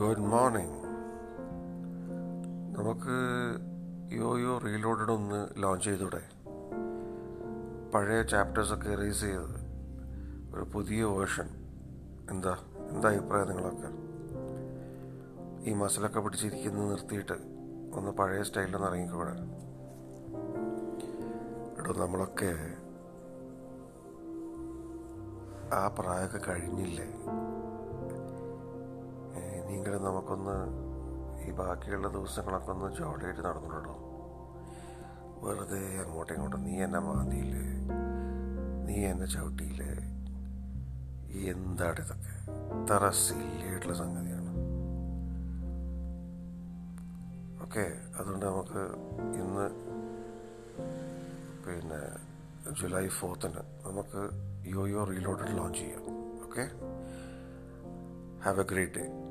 Good morning നമുക്ക് yo-yo reloaded ഒന്ന് launch ചെയ്തൂടെ? പഴയ ചാപ്റ്റേഴ്സൊക്കെ റീസ് ചെയ്ത് ഒരു പുതിയ വേർഷൻ എന്താ? എന്താ അഭിപ്രായം നിങ്ങളൊക്കെ? ഈ മസിലൊക്കെ പിടിച്ചിരിക്കുന്നത് നിർത്തിയിട്ട് ഒന്ന് പഴയ സ്റ്റൈലിലൊന്ന് ഇറങ്ങിക്കൂടെ. എടോ നമ്മളൊക്കെ ആ പ്രായമൊക്കെ കഴിഞ്ഞില്ലേ? ഇനിയെങ്കിലും നമുക്കൊന്ന് ഈ ബാക്കിയുള്ള ദിവസങ്ങളൊക്കെ ഒന്ന് ജോളിയായിട്ട് നടന്നുള്ളൂ വെറുതെ അങ്ങോട്ടും ഇങ്ങോട്ടും നീ എന്നെ മാന്തിയില്ലേ? നീ എന്നെ ചവിട്ടിയില്ലേ? എന്താണ് ഇതൊക്കെ? ഇത്ര സില്ലിയായിട്ടുള്ള സംഗതിയാണ്. ഓക്കെ അതുകൊണ്ട് നമുക്ക് ഇന്ന് പിന്നെ ജൂലൈ ഫോർത്തിന് നമുക്ക് യോയോ റീലോഡ് ലോഞ്ച് ചെയ്യാം. Okay? Have a great day